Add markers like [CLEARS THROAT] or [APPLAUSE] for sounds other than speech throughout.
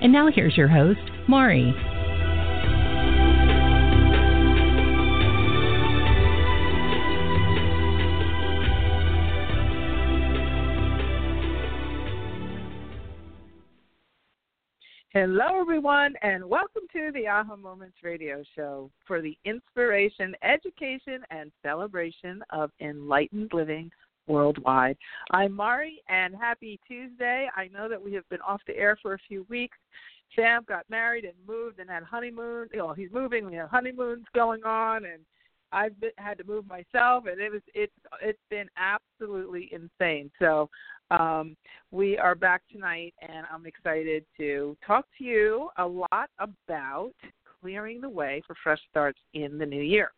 And now here's your host, Mari. Hello, everyone, and welcome to the Aha Moments radio show for the inspiration, education, and celebration of enlightened living worldwide. I'm Mari, and happy Tuesday. I know that we have been off the air for a few weeks. Sam got married and moved and had honeymoon. You know, he's moving. We have honeymoons going on, and I've been, had to move myself, and it was it's it's been absolutely insane. So um, we are back tonight, and I'm excited to talk to you a lot about clearing the way for fresh starts in the new year.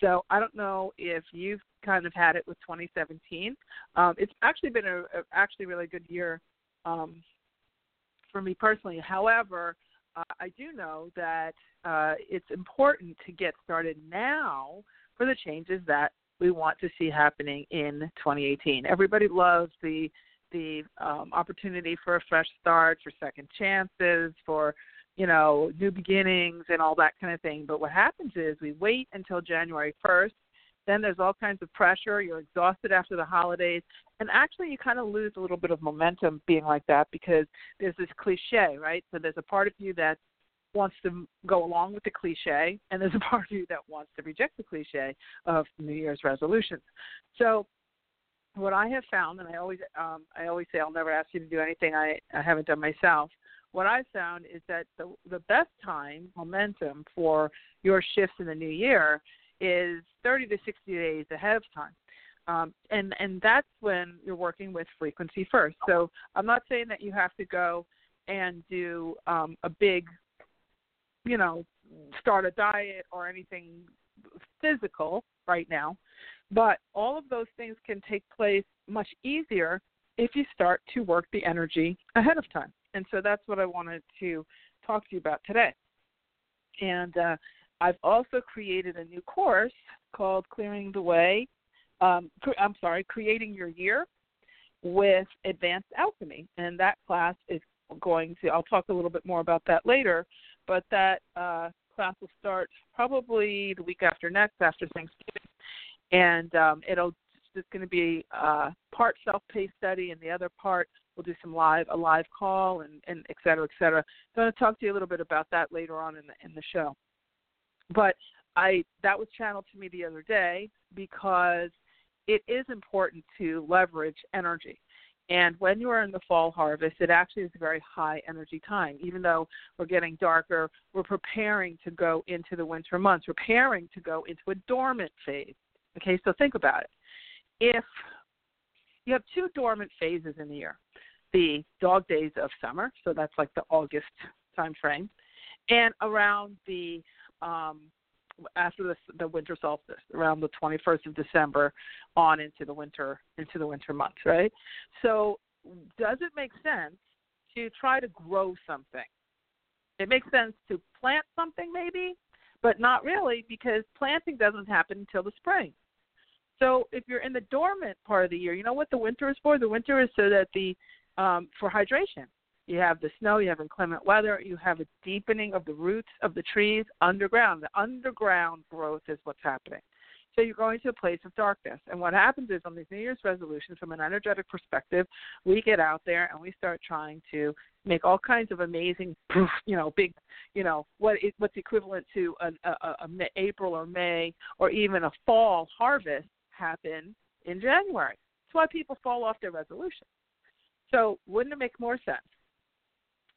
So I don't know if you've kind of had it with 2017. Um, it's actually been a, a actually really good year um, for me personally. However, uh, I do know that uh, it's important to get started now for the changes that we want to see happening in 2018. Everybody loves the the um, opportunity for a fresh start, for second chances, for you know, new beginnings and all that kind of thing. But what happens is we wait until January 1st. Then there's all kinds of pressure. You're exhausted after the holidays. And actually, you kind of lose a little bit of momentum being like that because there's this cliche, right? So there's a part of you that wants to go along with the cliche, and there's a [LAUGHS] part of you that wants to reject the cliche of New Year's resolutions. So what I have found, and I always um, I always say I'll never ask you to do anything I, I haven't done myself, what I found is that the the best time momentum for your shifts in the new year is 30 to 60 days ahead of time. Um, and and that's when you're working with frequency first. So I'm not saying that you have to go and do um, a big, you know, start a diet or anything physical right now, but all of those things can take place much easier if you start to work the energy ahead of time. And so that's what I wanted to talk to you about today. And uh, I've also created a new course called Clearing the Way. Um, I'm sorry, Creating Your Year with Advanced Alchemy. And that class is going to, I'll talk a little bit more about that later, but that uh, class will start probably the week after next, after Thanksgiving. And um, it'll it's going to be uh, part self-paced study, and the other part we'll do some live a live call and and et cetera, et cetera. I'm going to talk to you a little bit about that later on in the in the show. But I that was channeled to me the other day because it is important to leverage energy. And when you are in the fall harvest, it actually is a very high energy time. Even though we're getting darker, we're preparing to go into the winter months, preparing to go into a dormant phase. Okay, so think about it if you have two dormant phases in the year the dog days of summer, so that's like the August time frame, and around the um, after the, the winter solstice, around the 21st of December, on into the winter into the winter months, right? So, does it make sense to try to grow something? It makes sense to plant something, maybe, but not really because planting doesn't happen until the spring. So if you're in the dormant part of the year, you know what the winter is for? The winter is so that the um, for hydration. You have the snow, you have inclement weather, you have a deepening of the roots of the trees underground. The underground growth is what's happening. So you're going to a place of darkness. And what happens is on these New Year's resolutions, from an energetic perspective, we get out there and we start trying to make all kinds of amazing, you know, big, you know, what is, what's equivalent to an, a, a, April or May or even a fall harvest happen in January. That's why people fall off their resolution. So, wouldn't it make more sense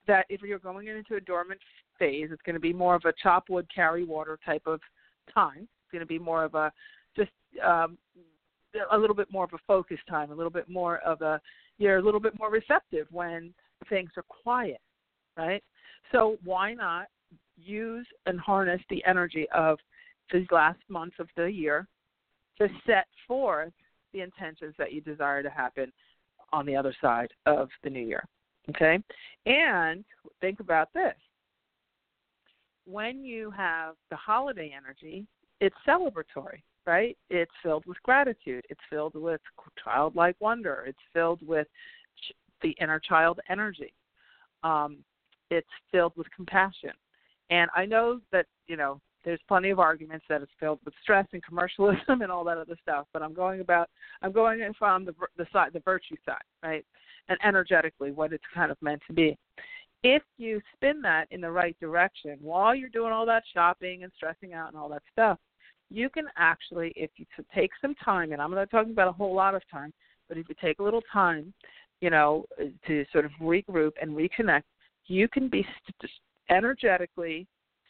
that if you're going into a dormant phase, it's going to be more of a chop wood, carry water type of time. It's going to be more of a just um, a little bit more of a focus time, a little bit more of a you're a little bit more receptive when things are quiet, right? So why not use and harness the energy of these last months of the year to set forth the intentions that you desire to happen on the other side of the new year. Okay? And think about this. When you have the holiday energy, it's celebratory, right? It's filled with gratitude. It's filled with childlike wonder. It's filled with the inner child energy. Um, it's filled with compassion. And I know that, you know, there's plenty of arguments that it's filled with stress and commercialism [LAUGHS] and all that other stuff, but I'm going about I'm going from the the side the virtue side, right? And energetically what it's kind of meant to be. If you spin that in the right direction while you're doing all that shopping and stressing out and all that stuff, you can actually, if you take some time, and I'm not talking about a whole lot of time, but if you take a little time, you know, to sort of regroup and reconnect, you can be st- energetically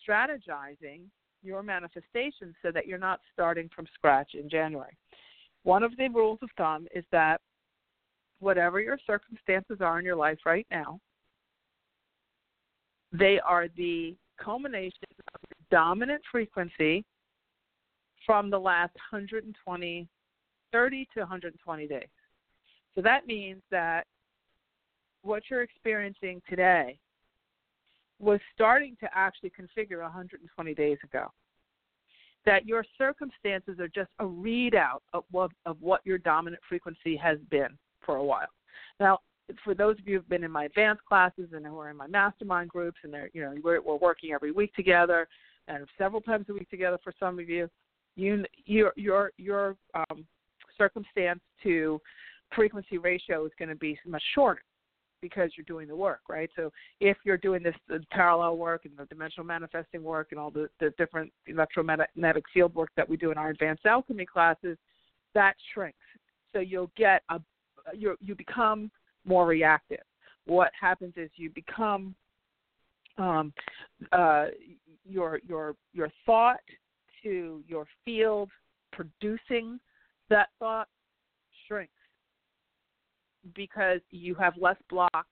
strategizing your manifestation so that you're not starting from scratch in January. One of the rules of thumb is that whatever your circumstances are in your life right now, they are the culmination of your dominant frequency from the last 120, 30 to 120 days. So that means that what you're experiencing today was starting to actually configure 120 days ago. That your circumstances are just a readout of what, of what your dominant frequency has been for a while. Now, for those of you who've been in my advanced classes and who are in my mastermind groups, and they're you know we're, we're working every week together and several times a week together for some of you, you your your your um, circumstance to frequency ratio is going to be much shorter because you're doing the work, right? So if you're doing this parallel work and the dimensional manifesting work and all the, the different electromagnetic field work that we do in our advanced alchemy classes, that shrinks. So you'll get a you you become more reactive. What happens is you become um, uh, your your your thought to your field producing that thought shrinks because you have less blocks,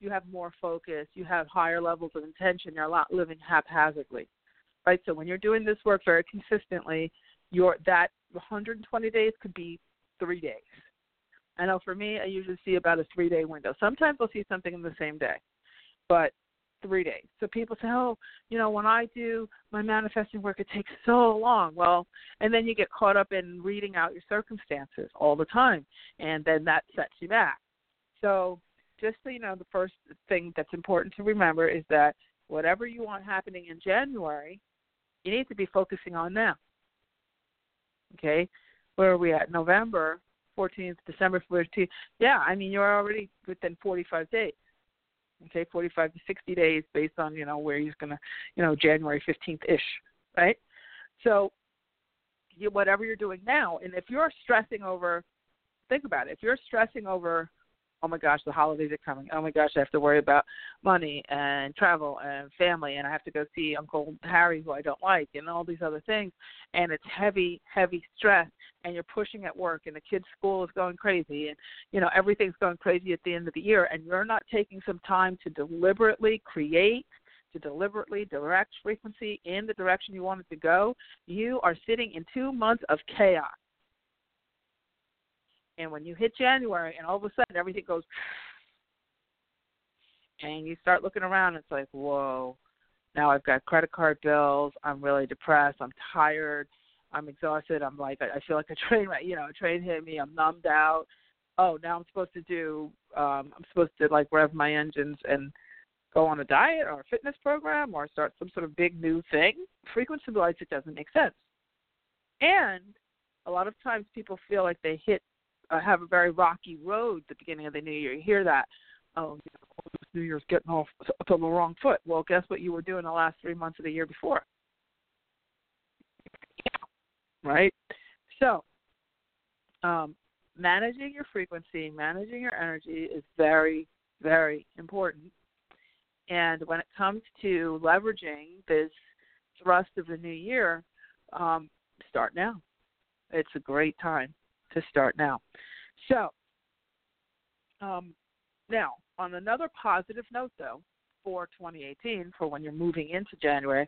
you have more focus, you have higher levels of intention, you're not living haphazardly. Right? So when you're doing this work very consistently, your that 120 days could be 3 days. I know for me I usually see about a 3-day window. Sometimes I'll see something in the same day. But three days. So people say, oh, you know, when I do my manifesting work, it takes so long. Well, and then you get caught up in reading out your circumstances all the time, and then that sets you back. So just so you know, the first thing that's important to remember is that whatever you want happening in January, you need to be focusing on now. Okay, where are we at? November 14th, December 14th. Yeah, I mean, you're already within 45 days okay 45 to 60 days based on you know where he's going to you know january 15th ish right? So you, whatever you're doing now and if you're stressing over think about it if you're stressing over oh my gosh, the holidays are coming. Oh my gosh, I have to worry about money and travel and family, and I have to go see Uncle Harry, who I don't like, and all these other things. And it's heavy, heavy stress, and you're pushing at work, and the kids' school is going crazy, and you know everything's going crazy at the end of the year, and you're not taking some time to deliberately create to deliberately direct frequency in the direction you want it to go, you are sitting in two months of chaos. And when you hit January and all of a sudden everything goes and you start looking around, it's like, whoa, now I've got credit card bills. I'm really depressed. I'm tired. I'm exhausted. I'm like, I feel like a [LAUGHS] train, you know, a train hit me. I'm numbed out. Oh, now I'm supposed to do, um, I'm supposed to like rev my engines and go on a diet or a fitness program or start some sort of big new thing. Frequency wise, it doesn't make sense. And a lot of times people feel like they hit uh, have a very rocky road the beginning of the new year. You hear that, oh, you know, New Year's getting off on the wrong foot. Well, guess what you were doing the last three months of the year before? Right? So, um, managing your frequency, managing your energy is very, very important. And when it comes to leveraging this thrust of the new year, um, start now. It's a great time to start now. So, um, now on another positive note, though, for 2018 for when you're moving into January.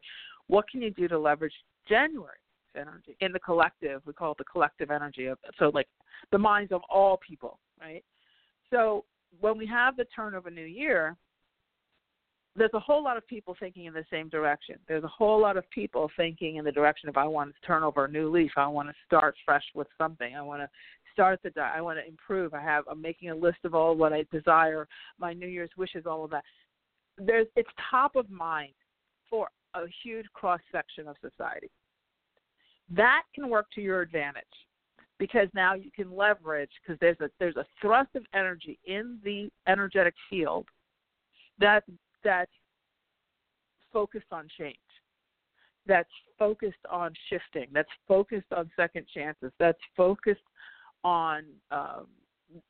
What can you do to leverage January energy in the collective? We call it the collective energy of so like the minds of all people, right? So when we have the turn of a new year, there's a whole lot of people thinking in the same direction. There's a whole lot of people thinking in the direction of I want to turn over a new leaf. I want to start fresh with something. I want to start the I want to improve. I have I'm making a list of all what I desire, my New Year's wishes, all of that. There's it's top of mind for a huge cross section of society. That can work to your advantage because now you can leverage because there's a there's a thrust of energy in the energetic field that that's focused on change that's focused on shifting that's focused on second chances that's focused on um,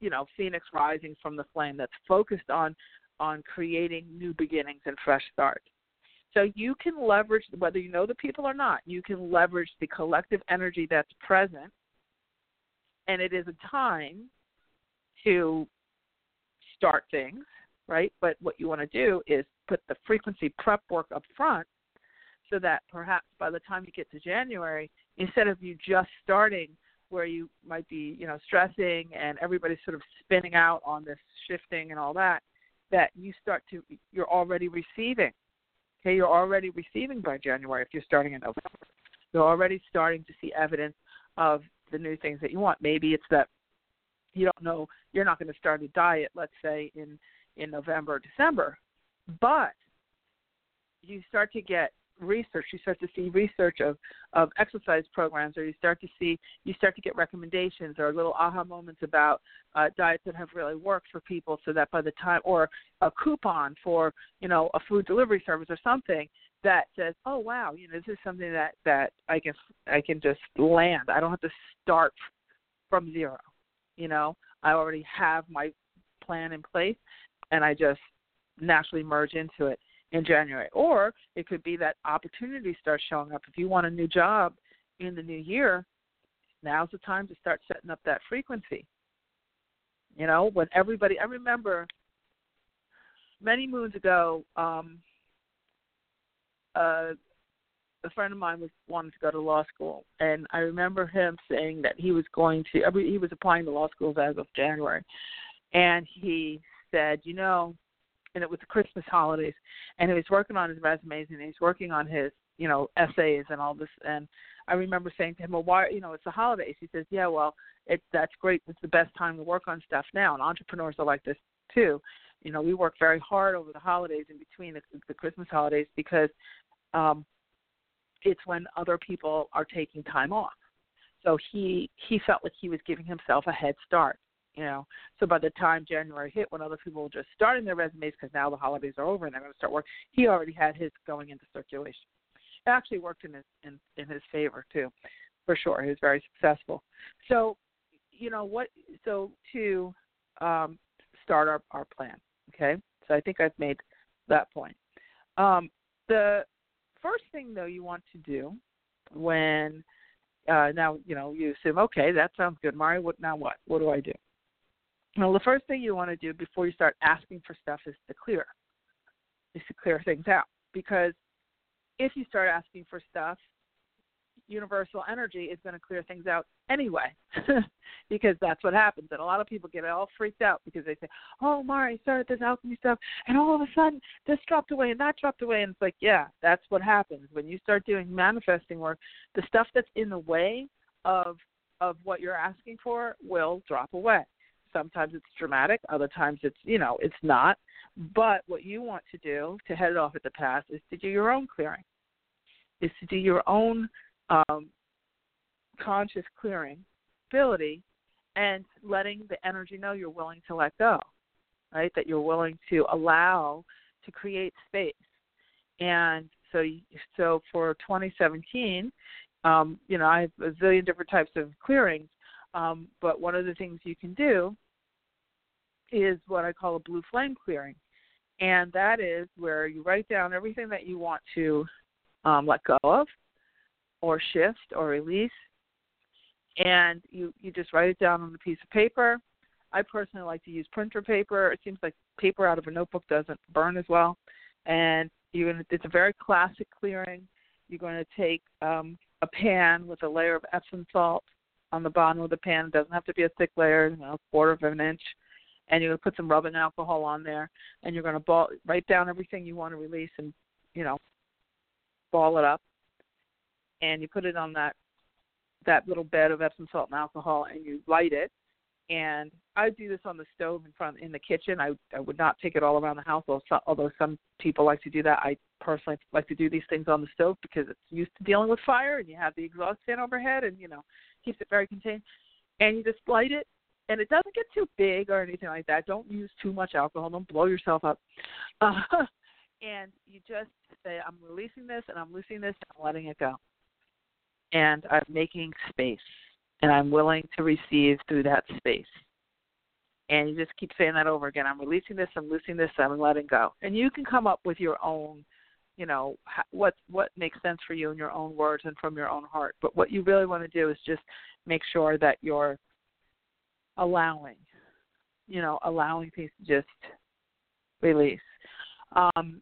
you know phoenix rising from the flame that's focused on on creating new beginnings and fresh starts. So you can leverage whether you know the people or not you can leverage the collective energy that's present and it is a time to start things right but what you want to do is put the frequency prep work up front so that perhaps by the time you get to january instead of you just starting where you might be, you know, stressing and everybody's sort of spinning out on this shifting and all that, that you start to you're already receiving. Okay, you're already receiving by January if you're starting in November. You're already starting to see evidence of the new things that you want. Maybe it's that you don't know you're not going to start a diet, let's say in in November or December, but you start to get research. You start to see research of of exercise programs or you start to see you start to get recommendations or little aha moments about uh, diets that have really worked for people so that by the time or a coupon for you know a food delivery service or something that says oh wow you know this is something that that i can i can just land. I don't have to start from zero. You know i already have my plan in place and i just naturally merge into it in January. Or it could be that opportunity starts showing up. If you want a new job in the new year, now's the time to start setting up that frequency. You know, when everybody, I remember many moons ago, um, uh, a friend of mine was wanting to go to law school, and I remember him saying that he was going to. He was applying to law schools as of January, and he said, you know, and it was the Christmas holidays, and he was working on his resumes and he was working on his you know essays and all this. And I remember saying to him, "Well, why? You know, it's the holidays." He says, "Yeah, well, it's that's great. It's the best time to work on stuff now, and entrepreneurs are like this too. You know, we work very hard over the holidays in between the, the Christmas holidays because um, it's when other people are taking time off." So he he felt like he was giving himself a head start you know. So by the time January hit, when other people were just starting their resumes because now the holidays are over and they're going to start work, he already had his going into circulation. It actually worked in his in, in his favor too, for sure. He was very successful. So, you know what? So to um, start our our plan, okay. So I think I've made that point. Um, the first thing though you want to do when uh, now you know you assume okay that sounds good, Mari. What now? What what do I do? Well, the first thing you want to do before you start asking for stuff is to clear, is to clear things out. Because if you start asking for stuff, universal energy is going to clear things out anyway, [LAUGHS] because that's what happens. And a lot of people get all freaked out because they say, "Oh, Mari I started this alchemy stuff, and all of a sudden this dropped away and that dropped away." And it's like, yeah, that's what happens when you start doing manifesting work. The stuff that's in the way of of what you're asking for will drop away. Sometimes it's dramatic, other times it's you know it's not. But what you want to do to head it off at the pass is to do your own clearing, is to do your own um, conscious clearing ability, and letting the energy know you're willing to let go, right? That you're willing to allow to create space. And so, so for 2017, um, you know, I have a zillion different types of clearings, um, but one of the things you can do is what I call a blue flame clearing. And that is where you write down everything that you want to um, let go of, or shift, or release. And you, you just write it down on a piece of paper. I personally like to use printer paper. It seems like paper out of a notebook doesn't burn as well. and you're gonna. It's a very classic clearing. You're going to take um, a pan with a layer of Epsom salt on the bottom of the pan. It doesn't have to be a thick layer, you know, a quarter of an inch. And you're going to put some rubbing alcohol on there, and you're going to ball write down everything you want to release, and you know, ball it up. And you put it on that that little bed of Epsom salt and alcohol, and you light it and I do this on the stove in front in the kitchen. I I would not take it all around the house, although some people like to do that. I personally like to do these things on the stove because it's used to dealing with fire, and you have the exhaust fan overhead, and you know keeps it very contained. And you just light it, and it doesn't get too big or anything like that. Don't use too much alcohol. Don't blow yourself up. Uh, [LAUGHS] and you just say, I'm releasing this, and I'm loosening this, and I'm letting it go. And I'm making space and I'm willing to receive through that space. And you just keep saying that over again. I'm releasing this. I'm loosing this. I'm letting go. And you can come up with your own, you know, what what makes sense for you in your own words and from your own heart. But what you really want to do is just make sure that you're allowing, you know, allowing things to just release. Um,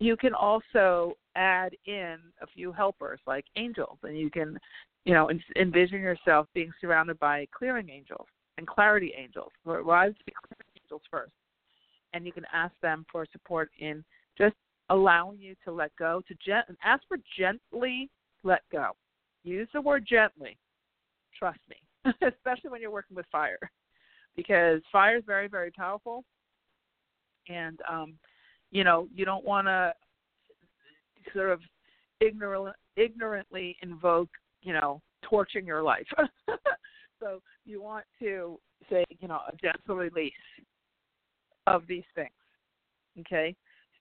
you can also add in a few helpers like angels, and you can you know, envision yourself being surrounded by clearing angels and clarity angels. Well, I would say clearing angels first, and you can ask them for support in just allowing you to let go. To gent- ask for gently let go. Use the word gently. Trust me, [LAUGHS] especially when you're working with fire, because fire is very, very powerful, and um, you know you don't want to sort of ignorant, ignorantly invoke you know, torching your life. [LAUGHS] so you want to say, you know, a gentle release of these things. Okay?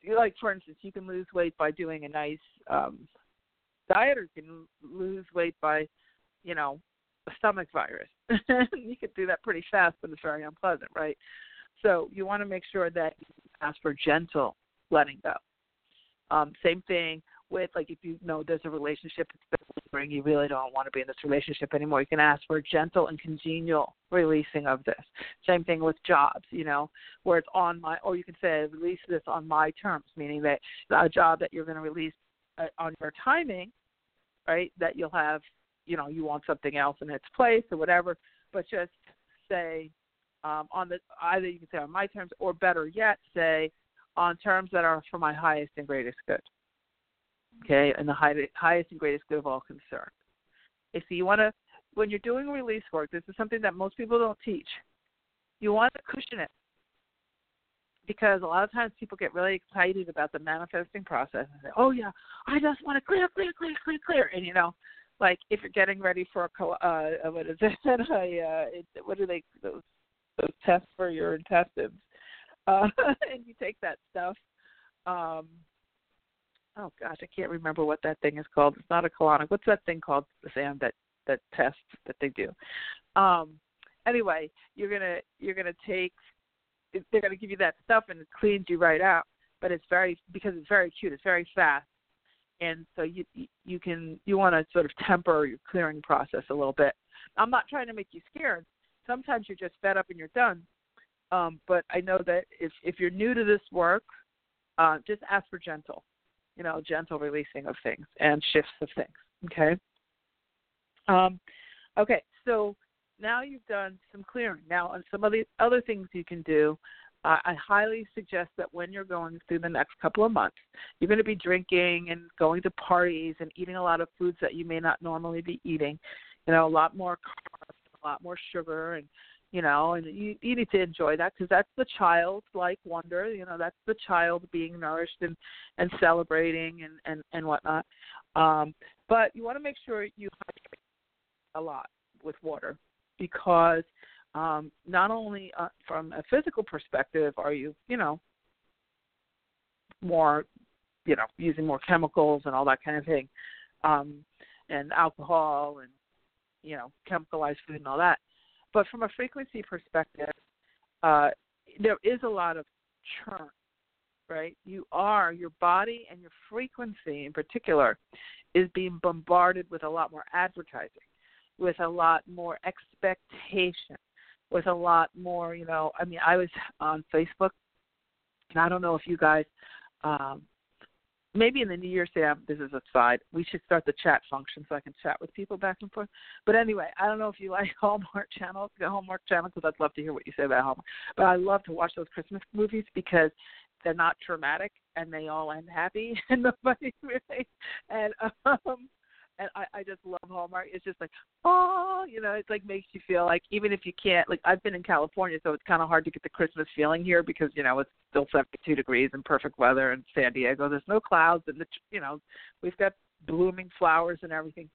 so Like for instance, you can lose weight by doing a nice um diet or you can lose weight by, you know, stomach virus. [LAUGHS] you could do that pretty fast but it's very unpleasant, right? So you want to make sure that you ask for gentle letting go. Um, same thing with like if you know there's a relationship that's been you really don't want to be in this relationship anymore. You can ask for gentle and congenial releasing of this. Same thing with jobs, you know, where it's on my or you can say release this on my terms, meaning that a job that you're going to release uh, on your timing, right? That you'll have, you know, you want something else in its place or whatever, but just say um, on the either you can say on my terms or better yet say on terms that are for my highest and greatest good okay, and the highest and greatest good of all concerned. Okay, so you want to, when you're doing release work, this is something that most people don't teach. You want to cushion it because a lot of times people get really excited about the manifesting process and say, "Oh yeah, I just want to clear, clear, clear, clear, clear," and you know, like if you're getting ready for a uh, what is it? [LAUGHS] a, uh, it what do they those those tests for your intestines? Uh, [LAUGHS] and you take that stuff. Um, oh gosh, I can't remember what that thing is called. It's not a colonic. What's that thing called, Sam? That that test that they do. Um, anyway, you're gonna you're gonna take. They're gonna give you that stuff and it cleans you right out. But it's very because it's very cute. It's very fast, and so you you can you want to sort of temper your clearing process a little bit. I'm not trying to make you scared. Sometimes you're just fed up and you're done. Um, but I know that if if you're new to this work, uh, just ask for gentle you know, gentle releasing of things and shifts of things. Okay. Um, okay, so now you've done some clearing. Now, on some of the other things you can do, uh, I highly suggest that when you're going through the next couple of months, you're going to be drinking and going to parties and eating a lot of foods that you may not normally be eating. You know, a lot more carbs, a lot more sugar, and you know, and you you need to enjoy that because that's the childlike wonder. You know, that's the child being nourished and and celebrating and and and whatnot. Um, but you want to make sure you hydrate a lot with water because um, not only uh, from a physical perspective are you you know more you know using more chemicals and all that kind of thing um, and alcohol and you know chemicalized food and all that but from a frequency perspective, uh, there is a lot of churn, right? You are, your body and your frequency in particular is being bombarded with a lot more advertising, with a lot more expectation, with a lot more, you know, I mean, I was on Facebook, and I don't know if you guys um, maybe in the new year, Sam, this is a side. We should start the chat function so I can chat with people back and forth. But anyway, I don't know if you [LAUGHS] like Hallmark channels, the Hallmark channel, because I'd love to hear what you say about Hallmark. But I love to watch those Christmas movies because they're not traumatic and they all end happy [LAUGHS] and nobody really and [LAUGHS] um and I, I just love Hallmark. It's just like, oh, you know, it's like makes you feel like even if you can't, like I've been in California, so it's kind of hard to get the Christmas feeling here because you know it's still 72 degrees and perfect weather in San Diego. There's no clouds and the, you know, we've got blooming flowers and everything.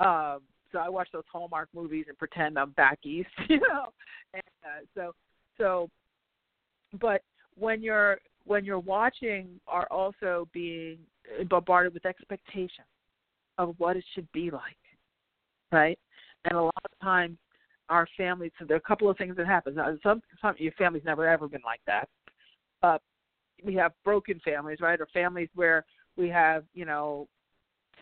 Um, so I watch those Hallmark movies and pretend I'm back east, [LAUGHS] you know, and uh, so so, but when you're when you're watching are also being bombarded with expectations of what it should be like, right? And a lot of times, our families. So there are a couple of things that happen. Some, some your family's never ever been like that. Uh, we have broken families, right, or families where we have, you know,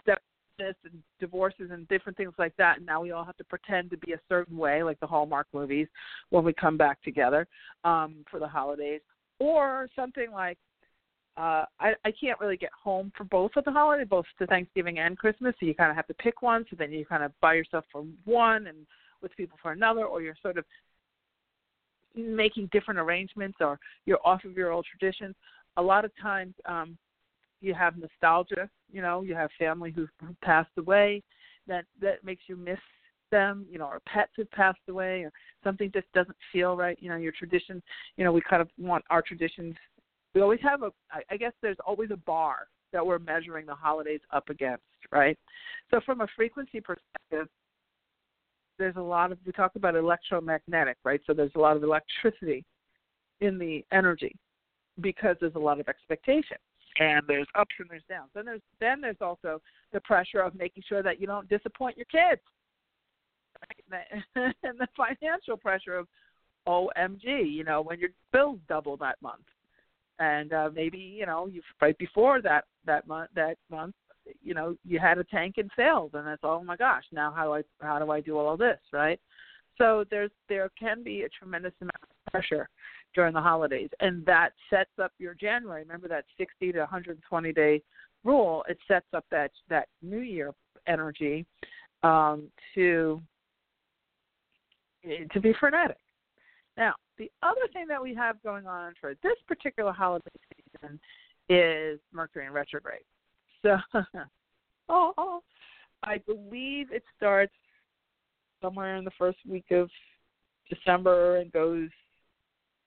step and divorces and different things like that. And now we all have to pretend to be a certain way, like the Hallmark movies, when we come back together um, for the holidays, or something like uh I, I can't really get home for both of the holidays, both to Thanksgiving and Christmas. So you kind of have to pick one. So then you kind of buy yourself for one and with people for another, or you're sort of making different arrangements, or you're off of your old traditions. A lot of times, um, you have nostalgia. You know, you have family who've passed away. That that makes you miss them. You know, or pets have passed away, or something just doesn't feel right. You know, your traditions. You know, we kind of want our traditions we always have a i guess there's always a bar that we're measuring the holidays up against right? So from a frequency perspective there's a lot of we talk about electromagnetic right? So there's a lot of electricity in the energy because there's a lot of expectation. And there's ups and there's downs. Then there's then there's also the pressure of making sure that you don't disappoint your kids [LAUGHS] and the financial pressure of omg you know when your bills double that month and uh, maybe you know you right before that that month that month you know you had a tank in sales and that's oh my gosh now how do i how do i do all this right? So there's there can be a tremendous amount of pressure during the holidays and that sets up your january. Remember that 60 to 120 day rule? It sets up that that new year energy um to to be frenetic now the other thing that we have going on for this particular holiday season is Mercury in retrograde. So, [LAUGHS] oh, I believe it starts somewhere in the first week of December and goes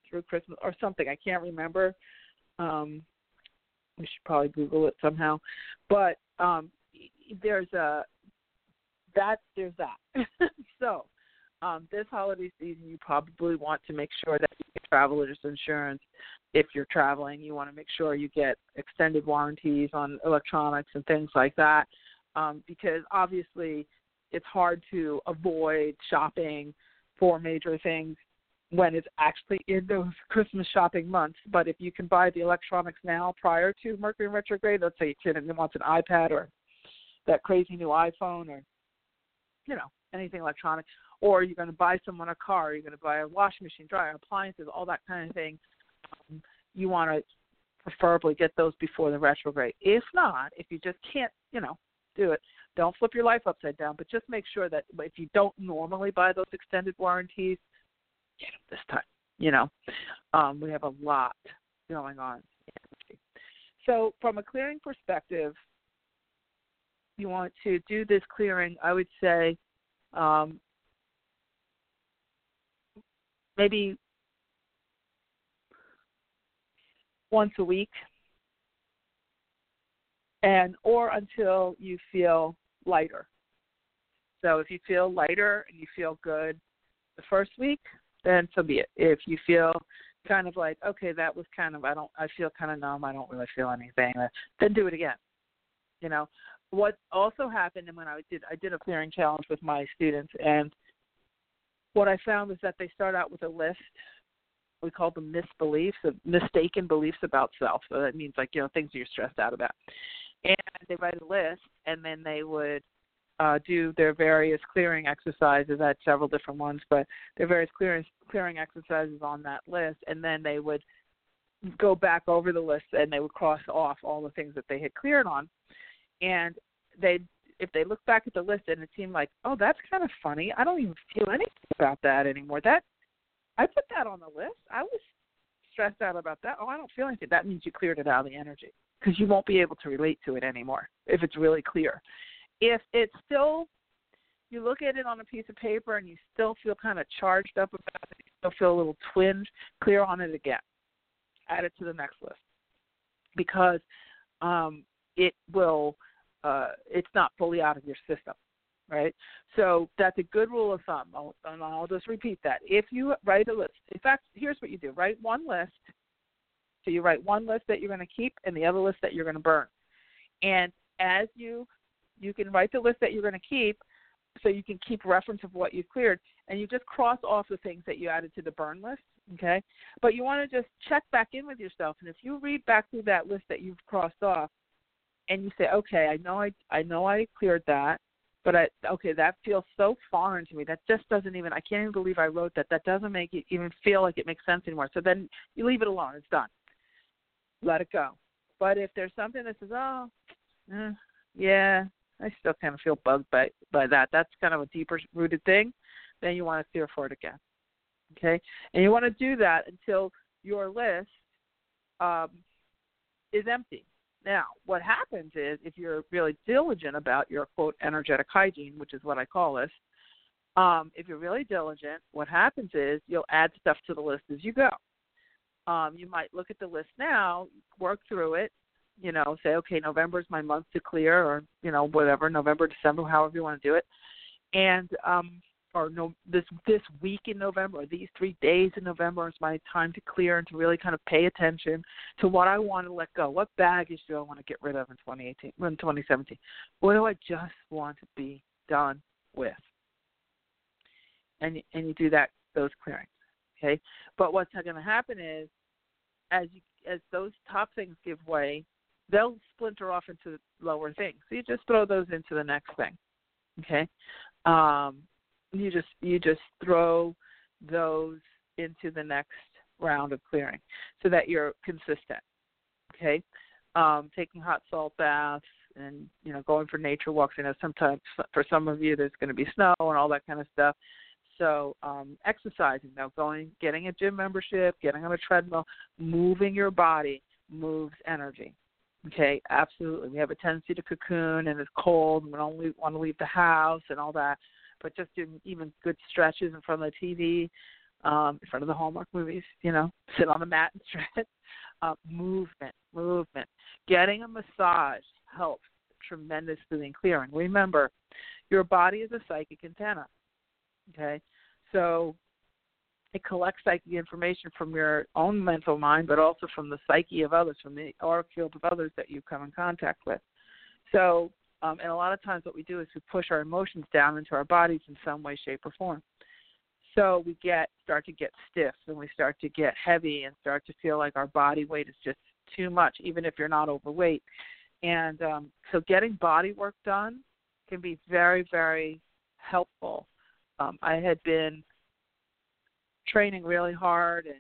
through Christmas or something. I can't remember. Um, we should probably Google it somehow. But um, there's a that there's that. [LAUGHS] so um, this holiday season, you probably want to make sure that you get traveler's insurance. If you're traveling, you want to make sure you get extended warranties on electronics and things like that, um, because obviously it's hard to avoid shopping for major things when it's actually in those [LAUGHS] Christmas shopping months. But if you can buy the electronics now prior to Mercury retrograde, let's say your kid wants an iPad or that crazy new iPhone or you know anything electronic, or you're going to buy someone a car, you're going to buy a washing machine, dryer, appliances, all that kind of thing. Um, you want to preferably get those before the retrograde. If not, if you just can't, you know, do it, don't flip your life upside down. But just make sure that if you don't normally buy those extended warranties, get them this time. You know, um, we have a lot going on. So, from a clearing perspective, you want to do this clearing. I would say um, maybe once a week and or until you feel lighter. So if you feel lighter and you feel good the first week, then so be it. If you feel kind of like, okay, that was kind of I don't I feel kind of numb, I don't really feel anything, then do it again. You know, what also happened and when I did I did a clearing challenge with my students and what I found is that they start out with a list. We call them misbeliefs, mistaken beliefs about self. So that means like you know things you're stressed out about, and they write a list, and then they would uh, do their various clearing exercises. I had several different ones, but their various clearing clearing exercises on that list, and then they would go back over the list and they would cross off all the things that they had cleared on, and they if they look back at the list and it seemed like, oh, that's kind of funny. I don't even feel anything about that anymore. That I put that on the list. I was stressed out about that. Oh, I don't feel anything. That means you cleared it out of the energy because you won't be able to relate to it anymore if it's really clear. If it's still you look at it on a piece of paper and you still feel kind of charged up about it, you still feel a little twinge, clear on it again. Add it to the next list because um, it will. Uh, it's not fully out of your system, right? So that's a good rule of thumb, I'll, and I'll just repeat that. If you write a list, in fact, here's what you do: write one list. So you write one list that you're going to keep, and the other list that you're going to burn. And as you you can write the list that you're going to keep so you can keep reference of what you've cleared and you just cross off the things that you added to the burn list okay but you want to just check back in with yourself and if you read back through that list that you've crossed off and you say okay i know i i know i cleared that but i okay that feels so foreign to me that just doesn't even i can't even believe i wrote that that doesn't make it even feel like it makes sense anymore so then you leave it alone it's done let it go but if there's something that says oh eh, yeah I still kind of feel bugged by by that. That's kind of a deeper rooted thing. Then you want to clear for it again. Okay, and you want to do that until your list um, is empty. Now, what happens is if you're really diligent about your quote energetic hygiene, which is what I call this, um, if you're really diligent, what happens is you'll add stuff to the list as you go. Um, you might look at the list now, work through it, you know, say, okay, November is my month to clear, or you know, whatever, November, December, however you want to do it, and um, or no, this this week in November, or these three days in November is my time to clear and to really kind of pay attention to what I want to let go. What baggage do I want to get rid of in 2018, in 2017? What do I just want to be done with? And and you do that those clearings, okay. But what's going to happen is, as you as those top things give way, they'll splinter off into lower things. So you just throw those into the next thing. Okay? Um, you just you just throw those into the next round of clearing so that you're consistent. Okay? Um, taking hot salt baths and you know going for nature walks. You know sometimes for some of you there's going to be snow and all that kind of stuff. So um, exercising, now going, getting a gym membership, getting on a treadmill, moving your body moves energy. Okay, absolutely. We have a tendency to cocoon and it's cold and we don't want to leave the house and all that. But just doing even good stretches in front of the TV, um, in front of the Hallmark movies, you know, sit on the mat and [LAUGHS] stretch. Uh, movement, movement. Getting a massage helps tremendously in clearing. Remember, your body is a psychic antenna. Okay, so it collects psychic information from your own mental mind, but also from the psyche of others, from the auric field of others that you come in contact with. So, um, and a lot of times what we do is we push our emotions down into our bodies in some way, shape, or form. So we get start to get stiff and we start to get heavy and start to feel like our body weight is just too much, even if you're not overweight. And um, so getting body work done can be very, very helpful. Um, I had been training really hard and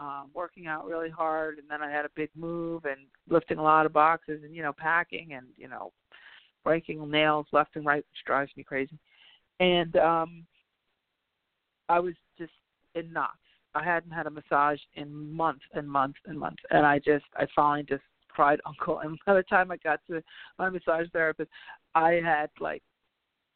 um, working out really hard, and then I had a big move and lifting a lot of boxes and you know packing and you know breaking nails left and right, which drives me crazy. And um, I was just in knots. I hadn't had a massage in months and months and months, and I just I finally just cried [LAUGHS] uncle. And by the time I got to my massage therapist, I had like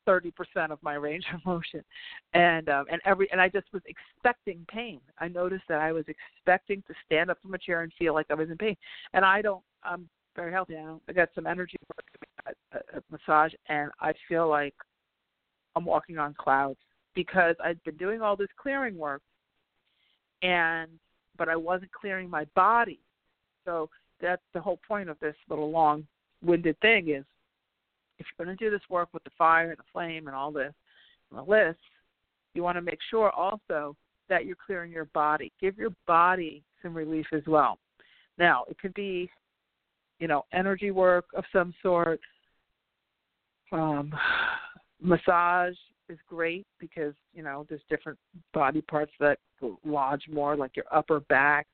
thirty percent of my range of motion, and um, and every and I just was expecting pain. I noticed that I was expecting to stand up from a chair and feel like I was in pain, and I don't. I'm very healthy now. I got some energy work, massage, and I feel like I'm walking on clouds because I've been doing all this clearing work, and but I wasn't clearing my body. So that's the whole point of this little long-winded thing is if you're going to do this work with the fire and the flame and all this and the list, you want to make sure also that you're clearing your body. Give your body some relief as well. Now, it could be, you know, energy work of some sort. Um, massage is great because you know there's different body parts that lodge more, like your upper back,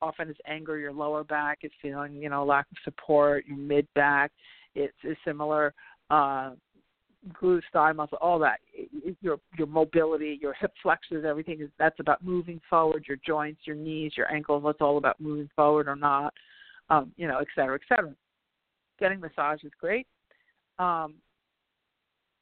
often it's anger. Your lower back is feeling, you know, lack of support. Your mid back, it's, similar. Uh, glutes, thigh muscle, all that. Your your mobility, your hip flexors, everything is that's about moving forward. Your joints, your knees, your ankles, that's all about moving forward or not. Um, you know, et cetera, et cetera. Getting massage is great. Um,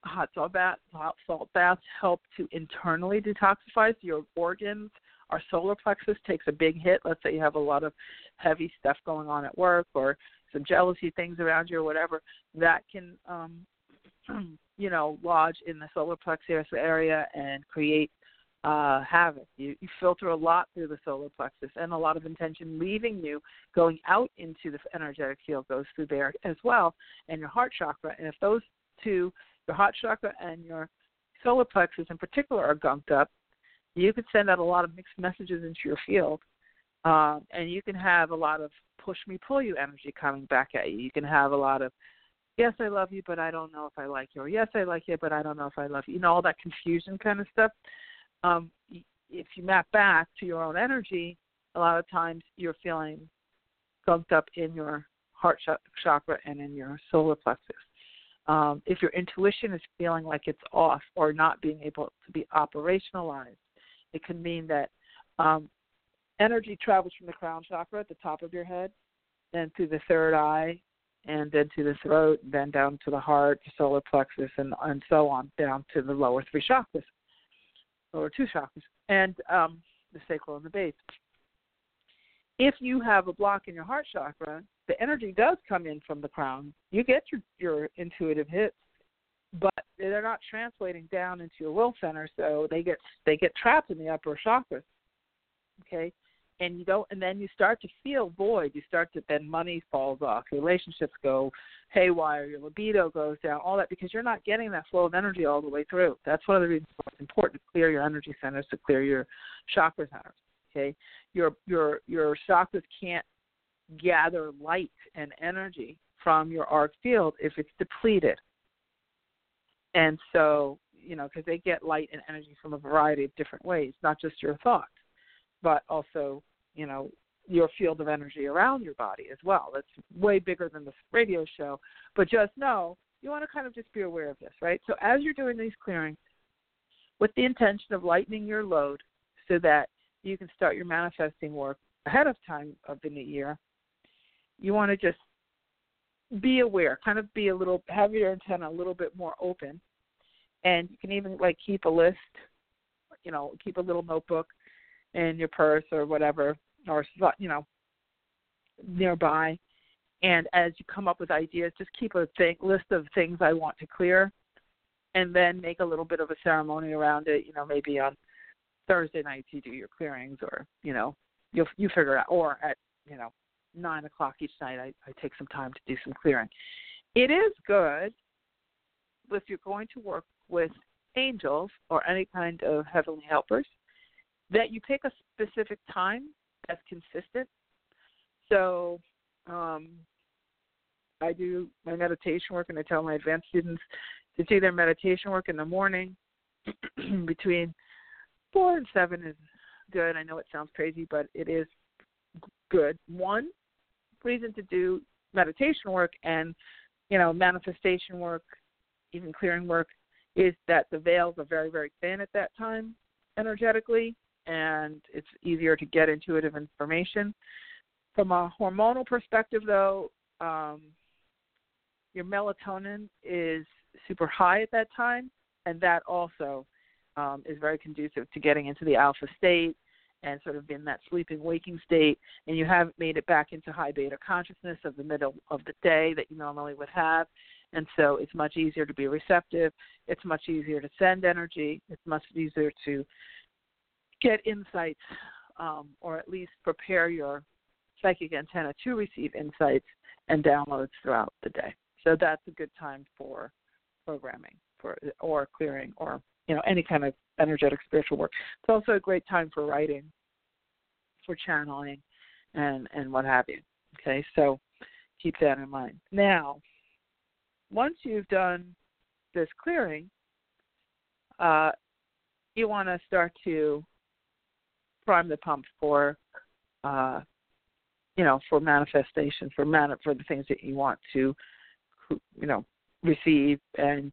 hot salt baths, hot salt baths help to internally detoxify your organs. Our solar plexus takes a big hit. Let's say you have a lot of heavy stuff going on at work or some jealousy things around you or whatever. That can, um, [CLEARS THROAT] you know, lodge in the solar plexus area and create uh, havoc. You, you filter a lot through the solar plexus, and a lot of intention leaving you, going out into the energetic field goes through there as well, and your heart chakra. And if those two your heart chakra and your solar plexus in particular are gunked up, you can send out a lot of mixed messages into your field. Uh, and you can have a lot of push me, pull you energy coming back at you. You can have a lot of, yes, I love you, but I don't know if I like you, or yes, I like you, but I don't know if I love you. You know, all that confusion kind of stuff. Um, if you map back to your own energy, a lot of times you're feeling gunked up in your heart chakra and in your solar plexus um, if your intuition is feeling like it's off or not being able to be operationalized, it can mean that um, energy travels from the crown chakra at the top of your head, then through the third eye, and then to the throat, then down to the heart, the solar plexus, and and so on down to the lower three chakras, lower two chakras, and um, the sacral and the base. If you have a block in your heart chakra, the energy does come in from the crown. You get your your intuitive hits, but they're not translating down into your will center, so they get they get trapped in the upper chakras. Okay, and you don't, and then you start to feel void. You start to then money falls off, relationships go haywire, your libido goes down, all that because you're not getting that flow of energy all the way through. That's one of the reasons why it's important to clear your energy centers, to clear your chakra centers. Okay, your your your chakras can't gather light and energy from your auric field if it's depleted. And so, you know, because they get light and energy from a variety of different ways, not just your thoughts, but also, you know, your field of energy around your body as well. That's way bigger than this radio show. But just know you want to kind of just be aware of this, right? So as you're doing these clearings, with the intention of lightening your load so that you can start your manifesting work ahead of time of the new year, you want to just be aware, kind of be a little, have your antenna a little bit more open. And you can even like keep a list, you know, keep a little notebook in your purse or whatever, or, you know, nearby. And as you come up with ideas, just keep a thing, list of things I want to clear and then make a little bit of a ceremony around it, you know, maybe on Thursday nights you do your clearings or, you know, you'll you figure out or at, you know, nine o'clock each night, I, I take some time to do some clearing. It is good if you're going to work with angels or any kind of heavenly helpers that you pick a specific time that's consistent. So, um, I do my meditation work, and I tell my advanced students to do their meditation work in the morning [CLEARS THROAT] between four and seven is good. I know it sounds crazy, but it is good. One, reason to do meditation work and you know manifestation work, even clearing work, is that the veils are very very thin at that time energetically, and it's easier to get intuitive information. From a hormonal perspective, though, um, your melatonin is super high at that time, and that also um, is very conducive to getting into the alpha state and sort of in that sleeping waking state and you haven't made it back into high beta consciousness of the middle of the day that you normally would have. And so it's much easier to be receptive. It's much easier to send energy. It's much easier to get insights um, or at least prepare your psychic antenna to receive insights and downloads throughout the day. So that's a good time for programming for or clearing or you know any kind of energetic spiritual work. It's also a great time for writing, for channeling, and and what have you. Okay, so keep that in mind. Now, once you've done this clearing, uh, you want to start to prime the pump for uh, you know, for manifestation, for man, for the things that you want to, you know, receive and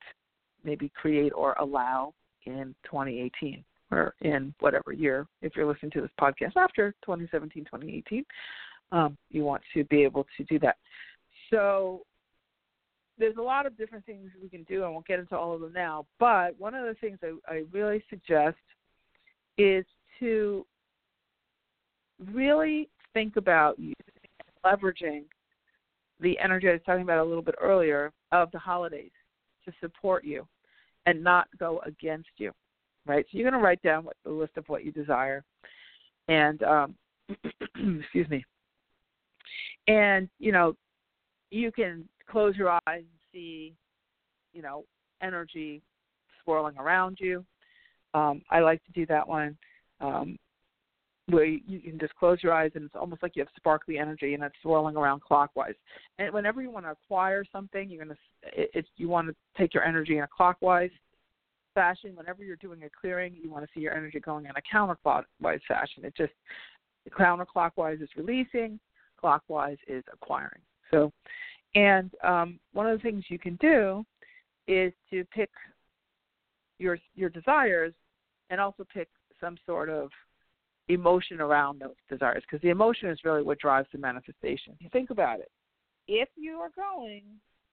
maybe create or allow in 2018 or in whatever year. If you're listening to this podcast after 2017, 2018, um, you want to be able to do that. So there's a lot of different things we can do. I won't get into all of them now, but one of the things I, I really suggest is to really think about using and leveraging the energy I was talking about a little bit earlier of the holidays to support you and not go against you. Right? So you're going to write down what, the list of what you desire, and um, [CLEARS THROAT] excuse me, and you know you can close your eyes and see, you know, energy swirling around you. Um, I like to do that one. Um, where you, can just close your eyes and it's almost like you have sparkly energy and it's swirling around clockwise. And whenever you want to acquire something, you're gonna it, it, you want to take your energy in a clockwise fashion. Whenever you're doing a clearing, you want to see your energy going in a counterclockwise fashion. It just counterclockwise is releasing, clockwise is acquiring. So, and um, one of the things you can do is to pick your your desires and also pick some sort of emotion around those desires because the emotion is really what drives the manifestation. Think about it. If you are going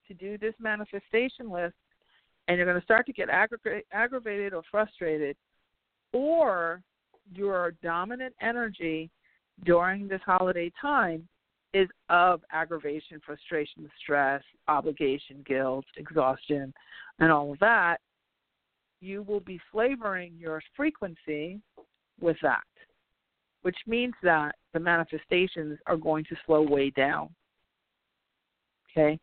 to do this manifestation list and you're going to start to get aggra- aggravated or frustrated, or your dominant energy during this holiday time is of aggravation, frustration, stress, obligation, guilt, exhaustion, and all of that, you will be flavoring your frequency with that which means that the manifestations are going to slow way down. Okay?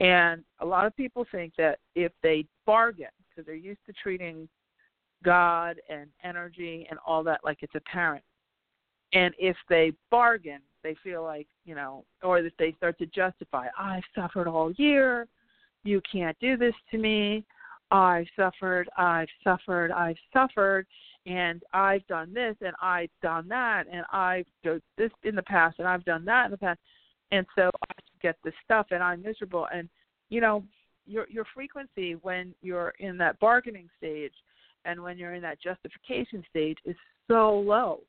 And a lot of people think that if they bargain, because they're used to treating God and energy and all that like it's a parent, and if they bargain, they feel like, you know, or that they start to justify, I've suffered all year, you can't do this to me, I've suffered, I've suffered, I've suffered, and I've done this and I've done that and I've done this in the past and I've done that in the past and so I get this stuff and I'm miserable and you know your your frequency when you're in that bargaining stage and when you're in that justification stage is so low.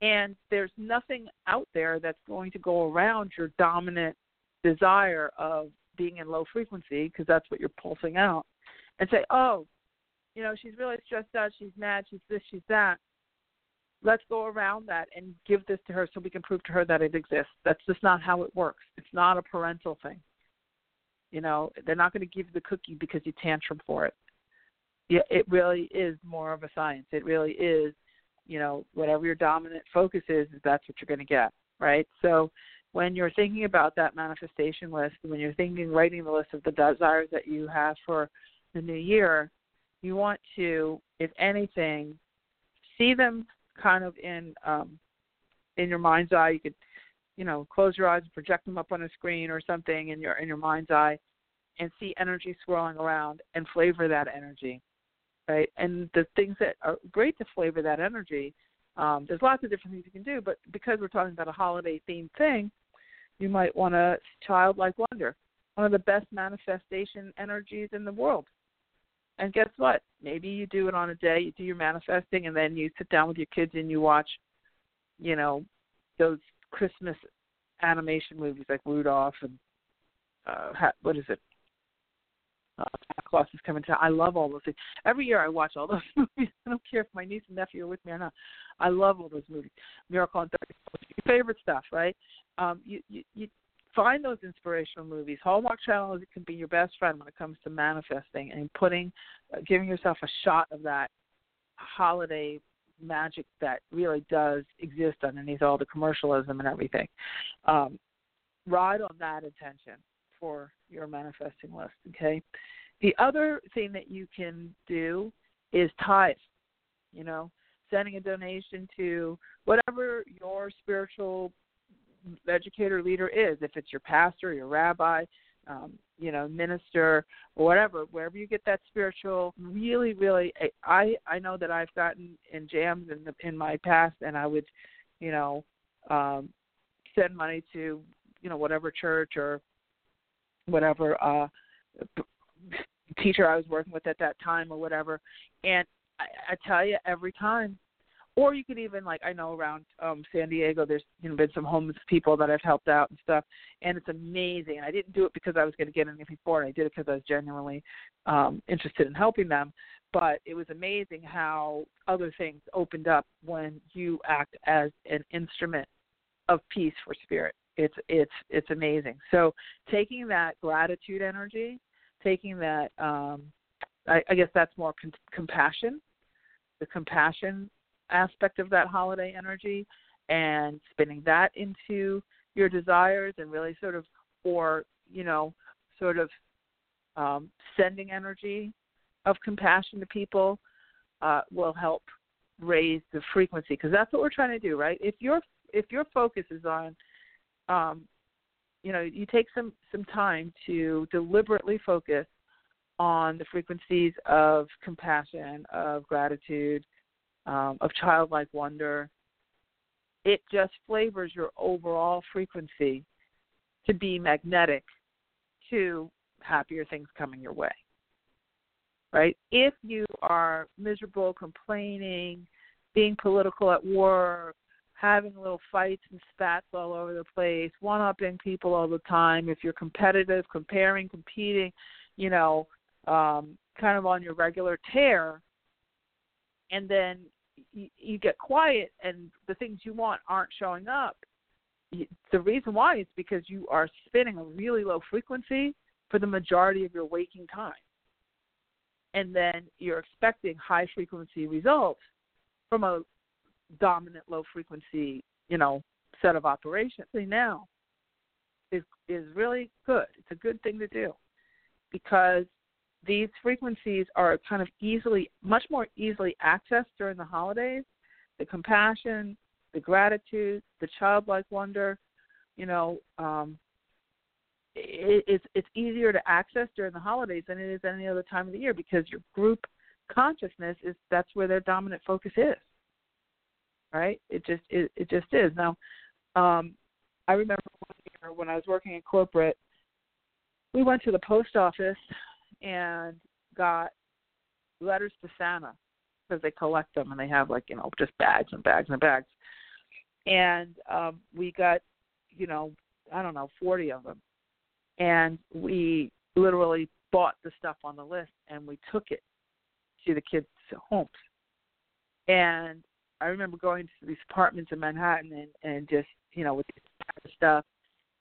And there's nothing out there that's going to go around your dominant desire of being in low frequency because that's what you're pulsing out and say oh you know, she's really stressed out, she's mad, she's this, she's that. Let's go around that and give this to her so we can prove to her that it exists. That's just not how it works. It's not a parental thing. You know, they're not going to give you the cookie because you tantrum for it. Yeah, it really is more of a science. It really is, you know, whatever your dominant focus is, that's what you're going to get, right? So when you're thinking about that manifestation list, when you're thinking writing the list of the desires that you have for the new year, you want to, if anything, see them kind of in um, in your mind's eye. You could, you know, close your eyes and project them up on a screen or something in your in your mind's eye, and see energy swirling around and flavor that energy, right? And the things that are great to flavor that energy, um, there's lots of different things you can do, but because we're talking about a holiday themed thing, you might want a childlike wonder, one of the best manifestation energies in the world and guess what? Maybe you do it on a day, you do your manifesting, and then you sit down with your kids and you watch, you know, those Christmas animation movies like Rudolph and uh, what is it? Uh, Claus is coming to. I love all those things. Every year I watch all those [LAUGHS] movies. I don't care if my niece and nephew are with me or not. I love all those movies. Miracle on 30th Your favorite stuff, right? Um, you, you you find those inspirational movies. Hallmark Channel can be your best friend when it comes to manifesting and putting, uh, giving yourself a shot of that holiday magic that really does exist underneath all the commercialism and everything. Um, ride on that intention for your manifesting list. Okay. The other thing that you can do is tithe. You know, sending a donation to whatever your spiritual educator leader is, if it's your pastor, your rabbi, um, you know, minister, or whatever, wherever you get that spiritual, really, really, I I know that I've gotten in jams in the, in my past, and I would, you know, um, send money to you know whatever church or whatever uh teacher I was working with at that time or whatever. And I, I tell you, every time or you could even like I know around um San Diego there's you know been some homeless people that I've helped out and stuff and it's amazing. And I didn't do it because I was going to get anything for it. I did it because I was genuinely um interested in helping them. But it was amazing how other things opened up when you act as an instrument of peace for spirit. It's it's it's amazing. So taking that gratitude energy, taking that um I, I guess that's more con- compassion the compassion aspect of that holiday energy and spinning that into your desires and really sort of or you know sort of um, sending energy of compassion to people uh, will help raise the frequency. Because that's what we're trying to do right? If your if your focus is on um, you know you take some some time to deliberately focus on the frequencies of compassion of gratitude um, of childlike wonder. It just flavors your overall frequency to be magnetic to happier things coming your way. Right? If you are miserable, complaining, being political at work, having little fights and spats all over the place, one upping people all the time, if you're competitive, comparing, competing, you know, um, kind of on your regular tear, and then you, you get quiet and the things you want aren't showing up, the reason why is because you are spinning a really low frequency for the majority of your waking time. And then you're expecting high frequency results from a dominant low frequency, you know, set of operations. See Now is is really good. It's a good thing to do because these frequencies are kind of easily, much more easily accessed during the holidays. The compassion, the gratitude, the childlike wonder, you know, um, it, it's it's easier to access during the holidays than it is any other time of the year because your group consciousness is that's where their dominant focus is. Right? It just it, it just is. Now, um, I remember one year when I was working in corporate, we went to the post office and got letters to Santa because they collect them and they have like you know just bags and bags and bags. And um, we got you know I don't know forty of them, and we literally bought the stuff on the list and we took it to the kids' homes. And I remember going to these apartments in Manhattan and and just you know with stuff,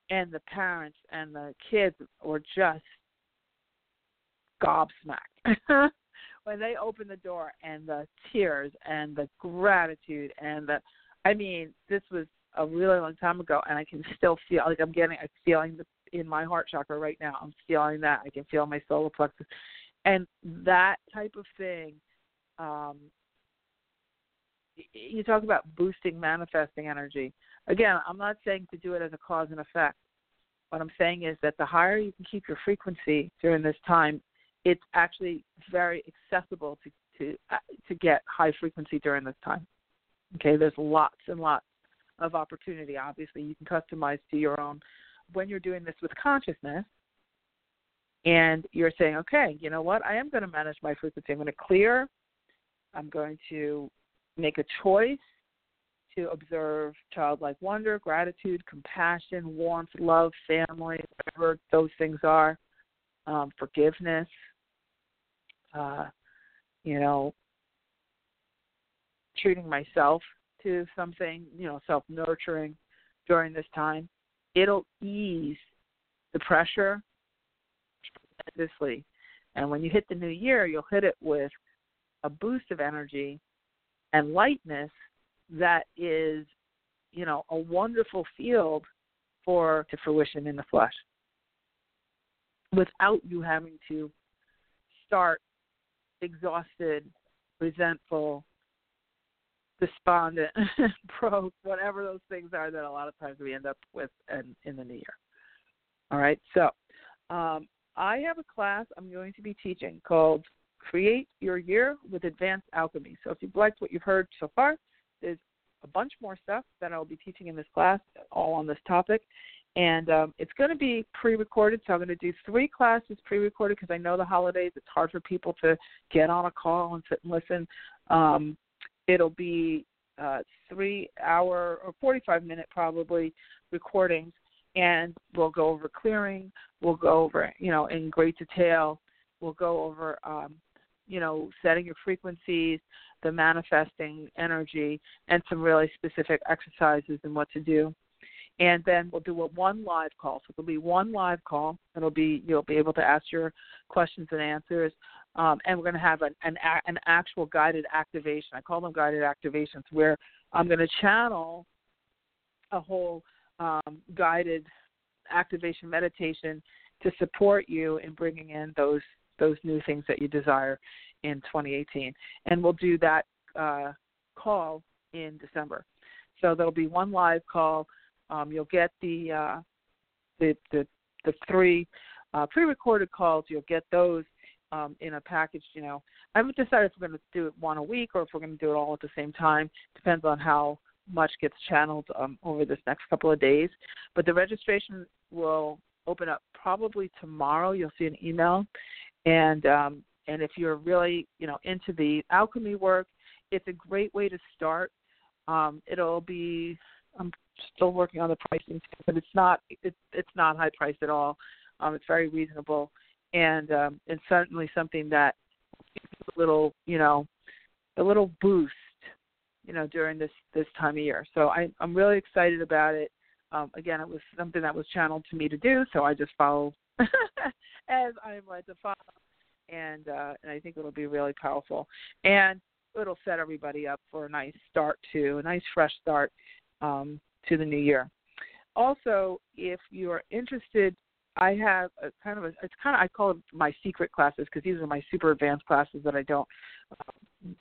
and the parents and the kids were just gobsmacked [LAUGHS] when they opened the door and the tears and the gratitude and the I mean, this was a really long time ago and I can still feel like I'm getting I'm feeling the in my heart chakra right now. I'm feeling that. I can feel my solar plexus. And that type of thing, um you talk about boosting manifesting energy. Again, I'm not saying to do it as a cause and effect. What I'm saying is that the higher you can keep your frequency during this time, it's actually very accessible to to uh, to get high frequency during this time. Okay, there's lots and lots of opportunity. Obviously, you can customize to your own. When you're doing this with consciousness, and you're saying, okay, you know what? I am going to manage my frequency. I'm going to clear. I'm going to make a choice to observe childlike wonder, gratitude, compassion, warmth, love, family, whatever those things are, um, forgiveness, uh, you know, treating myself to something, you know, self nurturing during this time, it'll ease the pressure tremendously. And when you hit the new year, you'll hit it with a boost of energy and lightness that is, you know, a wonderful field for to fruition in the flesh without you having to start exhausted, resentful, despondent, [LAUGHS] broke, whatever those things are that a lot of times we end up with in, in the new year. All right, so um, I have a class I'm going to be teaching called Create Your Year with Advanced Alchemy. So if you've liked what you've heard so far, there's a bunch more stuff that I'll be teaching in this class, all on this topic. And um, it's going to be pre-recorded, so I'm going to do three classes pre-recorded because I know the holidays. It's hard for people to get on a call and sit and listen. Um, it'll be uh, three-hour or 45-minute probably recordings, and we'll go over clearing. We'll go over, you know, in great detail. We'll go over, um, you know, setting your frequencies, the manifesting energy, and some really specific exercises and what to do and then we'll do a one live call. So it'll be one live call. It'll be you'll be able to ask your questions and answers, um, and we're going to have an, an an actual guided activation. I call them guided activations, where I'm going to channel a whole um, guided activation meditation to support you in bringing in those those new things that you desire in 2018. And we'll do that uh, call in December. So there'll be one live call um, you'll get the uh, the, the the three uh, pre-recorded calls. You'll get those um, in a package. You know, I haven't decided if we're going to do it one a week or if we're going to do it all at the same time. Depends on how much gets channeled um, over this next couple of days. But the registration will open up probably tomorrow. You'll see an email, and um, and if you're really you know into the alchemy work, it's a great way to start. Um, it'll be I'm still working on the pricing, but it's not it, it's not high priced at all. Um, it's very reasonable, and um, it's certainly something that a little you know a little boost you know during this this time of year. So I, I'm really excited about it. Um, again, it was something that was channeled to me to do, so I just follow [LAUGHS] as I'm led to follow, and uh, and I think it'll be really powerful, and it'll set everybody up for a nice start to a nice fresh start um, to the new year. Also, if you are interested, I have a kind of a, it's kind of I call it my secret classes because these are my super advanced classes that I don't uh,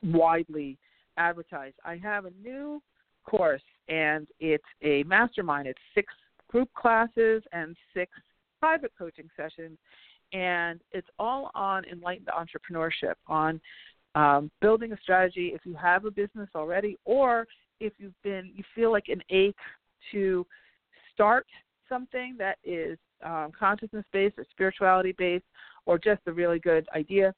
widely advertise. I have a new course and it's a mastermind. It's six group classes and six private coaching sessions, and it's all on enlightened entrepreneurship, on um, building a strategy if you have a business already, or if you've been you feel like an ache to start something that is um, consciousness based or spirituality based or just a really good idea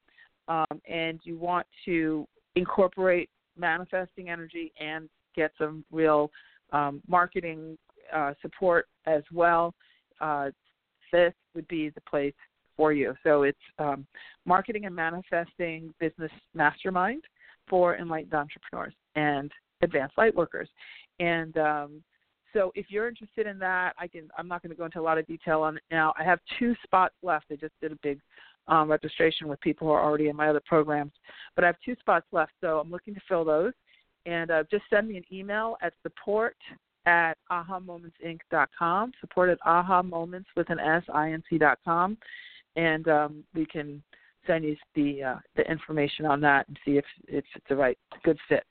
um, and you want to incorporate manifesting energy and get some real um, marketing uh, support as well, uh, this would be the place for you. So it's um, marketing and manifesting business mastermind for enlightened entrepreneurs. And advanced light workers. And um, so if you're interested in that, I can. I'm not going to go into a lot of detail on it now. I have two spots left. I just did a big um, registration with people who are already in my other programs, but I have two spots left. So I'm looking to fill those. And uh, just send me an email at support at ahamomentsinc.com. Support at ahamoments with an s i n c dot com, and um, we can send you the uh, the information on that and see if, if it's the right good fit.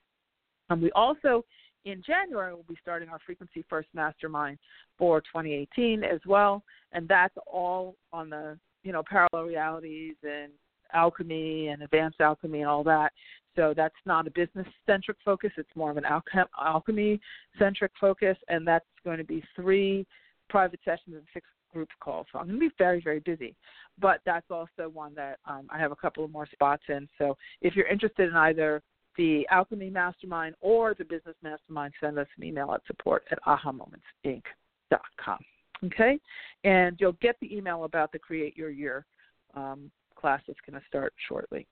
Um, we also, in January, will be starting our Frequency First Mastermind for 2018 as well, and that's all on the you know parallel realities and alchemy and advanced alchemy and all that. So that's not a business centric focus; it's more of an alchemy centric focus, and that's going to be three private sessions and six group calls. So I'm going to be very, very busy. But that's also one that um, I have a couple of more spots in. So if you're interested in either the Alchemy Mastermind or the Business Mastermind, send us an email at support at ahamomentsinc.com. Okay? And you'll get the email about the Create Your Year um, class that's going to start shortly.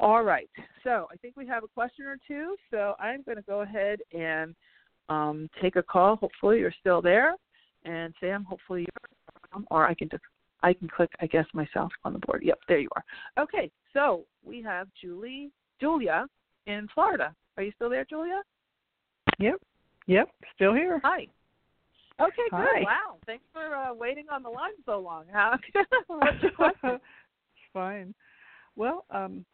All right. So I think we have a question or two. So I'm going to go ahead and um, take a call. Hopefully you're still there. And Sam, hopefully you're, or I can just I can click, I guess, myself on the board. Yep, there you are. Okay, so we have Julie, Julia in Florida. Are you still there, Julia? Yep. Yep. Still here. Hi. Okay, good. Hi. Wow. Thanks for uh, waiting on the line so long. Huh? [LAUGHS] What's your question? [LAUGHS] it's fine. Well, um,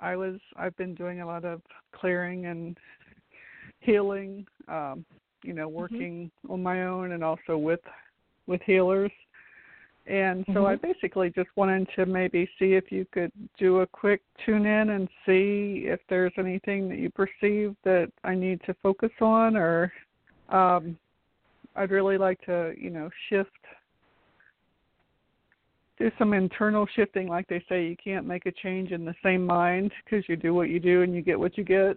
I was I've been doing a lot of clearing and healing, um, you know, mm-hmm. working mm-hmm. on my own and also with with healers. And so mm-hmm. I basically just wanted to maybe see if you could do a quick tune in and see if there's anything that you perceive that I need to focus on or um I'd really like to, you know, shift do some internal shifting like they say you can't make a change in the same mind because you do what you do and you get what you get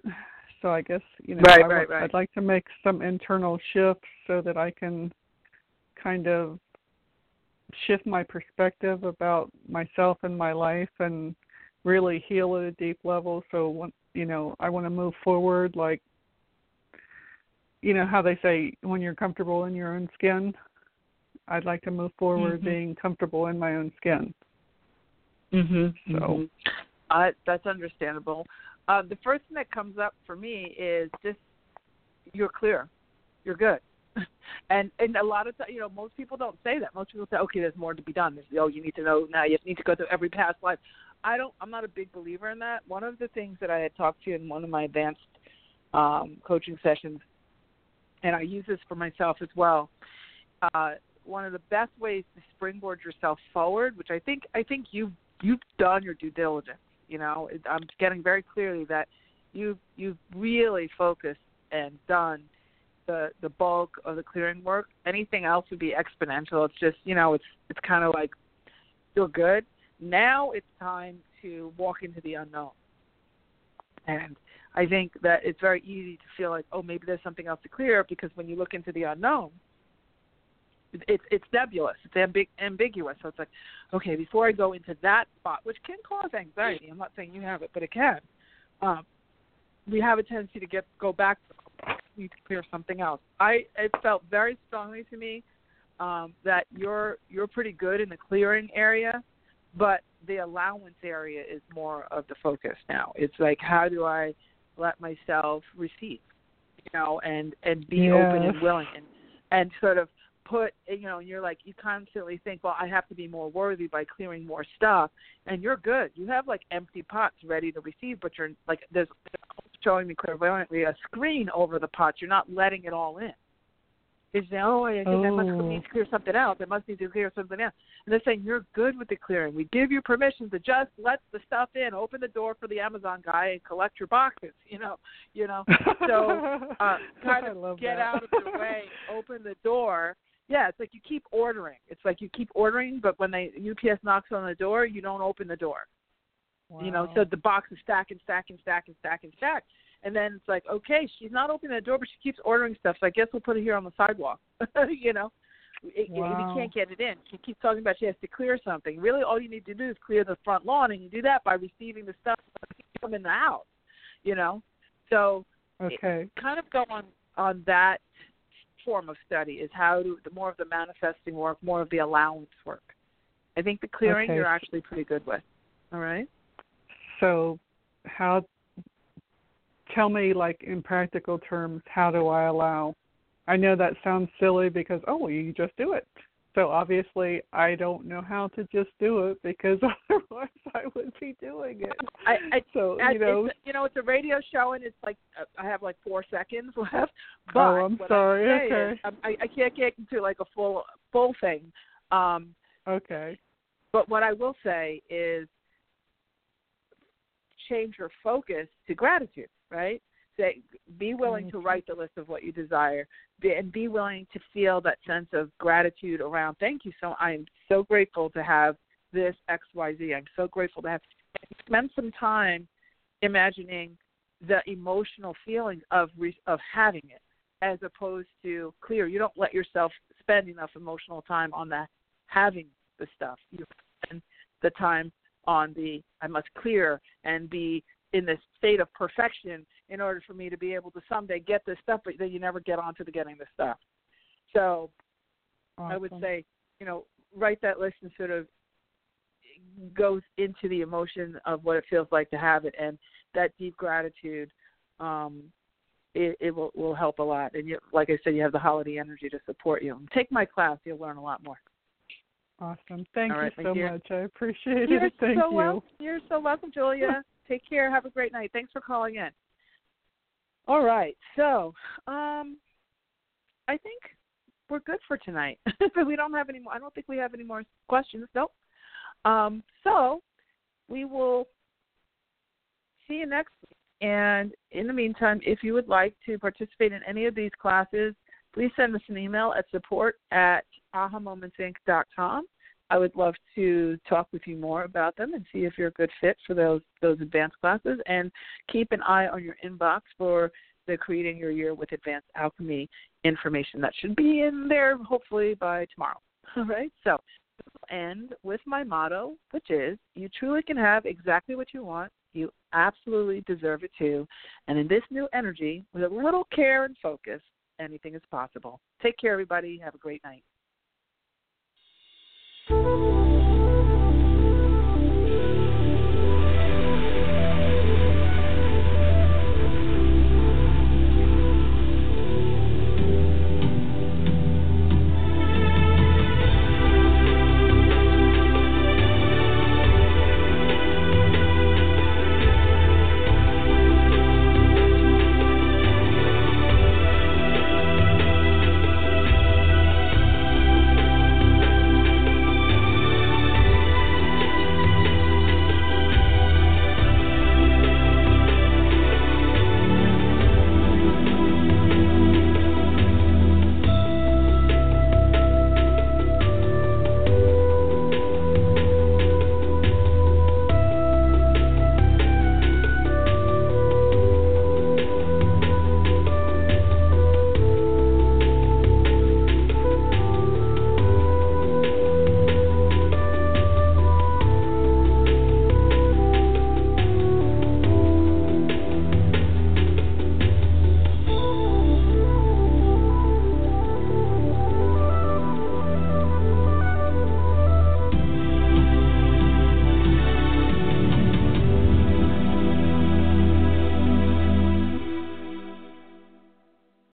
so i guess you know right, I, right, right. i'd like to make some internal shifts so that i can kind of shift my perspective about myself and my life and really heal at a deep level so you know i want to move forward like you know how they say when you're comfortable in your own skin I'd like to move forward mm-hmm. being comfortable in my own skin. Mhm. So mm-hmm. uh, that's understandable. Uh, the first thing that comes up for me is just you're clear, you're good, [LAUGHS] and and a lot of times, you know, most people don't say that. Most people say, okay, there's more to be done. There's, oh, you need to know now. You just need to go through every past life. I don't. I'm not a big believer in that. One of the things that I had talked to you in one of my advanced um, coaching sessions, and I use this for myself as well. Uh, one of the best ways to springboard yourself forward, which I think I think you've you've done your due diligence. You know, I'm getting very clearly that you you've really focused and done the the bulk of the clearing work. Anything else would be exponential. It's just you know it's it's kind of like feel good. Now it's time to walk into the unknown, and I think that it's very easy to feel like oh maybe there's something else to clear because when you look into the unknown it's it's nebulous, it's ambig- ambiguous. So it's like, okay, before I go into that spot, which can cause anxiety. I'm not saying you have it, but it can. Um, we have a tendency to get go back need to clear something else. I it felt very strongly to me um, that you're you're pretty good in the clearing area, but the allowance area is more of the focus now. It's like how do I let myself receive, you know, and and be yeah. open and willing and and sort of put you know you're like you constantly think well i have to be more worthy by clearing more stuff and you're good you have like empty pots ready to receive but you're like there's showing me clairvoyantly a screen over the pots you're not letting it all in is oh I think oh. I must need to clear something else. I must need to clear something else. And they're saying you're good with the clearing. We give you permission to just let the stuff in. Open the door for the Amazon guy and collect your boxes. [LAUGHS] You know, you know. So uh, [LAUGHS] kind of get that. out of the way. [LAUGHS] Open the door yeah, it's like you keep ordering. It's like you keep ordering, but when they UPS knocks on the door, you don't open the door. Wow. You know, so the box is stacking, stacking, stacking, stacking, stack. And stack and stack. And then it's like, okay, she's not opening the door, but she keeps ordering stuff. So I guess we'll put it here on the sidewalk. [LAUGHS] you know, it, wow. we can't get it in. She keeps talking about she has to clear something. Really, all you need to do is clear the front lawn, and you do that by receiving the stuff from in the house. You know, so okay, kind of go on on that form of study is how to the more of the manifesting work, more of the allowance work. I think the clearing okay. you're actually pretty good with. All right. So, how? Tell me, like in practical terms, how do I allow? I know that sounds silly because oh, you just do it. So obviously, I don't know how to just do it because [LAUGHS] otherwise I would be doing it. I, I so I, you know, it's, you know, it's a radio show and it's like uh, I have like four seconds [LAUGHS] left. But oh, I'm sorry. Okay. Is, I, I can't get into like a full full thing. Um, okay. But what I will say is change your focus to gratitude. Right? Say be willing to write the list of what you desire be, and be willing to feel that sense of gratitude around thank you so i'm so grateful to have this xyz i'm so grateful to have spend some time imagining the emotional feelings of re, of having it as opposed to clear. You don't let yourself spend enough emotional time on the having the stuff. You spend the time on the i must clear and be in this state of perfection in order for me to be able to someday get this stuff, but then you never get onto the getting the stuff. So awesome. I would say, you know, write that list and sort of goes into the emotion of what it feels like to have it and that deep gratitude um it, it will will help a lot and you like i said you have the holiday energy to support you and take my class you'll learn a lot more awesome thank All you right, so you. much i appreciate you're it [LAUGHS] thank so you Well, you're so welcome julia take care have a great night thanks for calling in all right. So, um, I think we're good for tonight. but [LAUGHS] we don't have any more. I don't think we have any more questions. Nope. Um, so we will see you next week. And in the meantime, if you would like to participate in any of these classes, please send us an email at support at ahamomentsinc.com. I would love to talk with you more about them and see if you're a good fit for those those advanced classes. And keep an eye on your inbox for the Creating Your Year with Advanced Alchemy information. That should be in there hopefully by tomorrow. [LAUGHS] All right. So we'll end with my motto, which is you truly can have exactly what you want. You absolutely deserve it too. And in this new energy, with a little care and focus, anything is possible. Take care, everybody. Have a great night.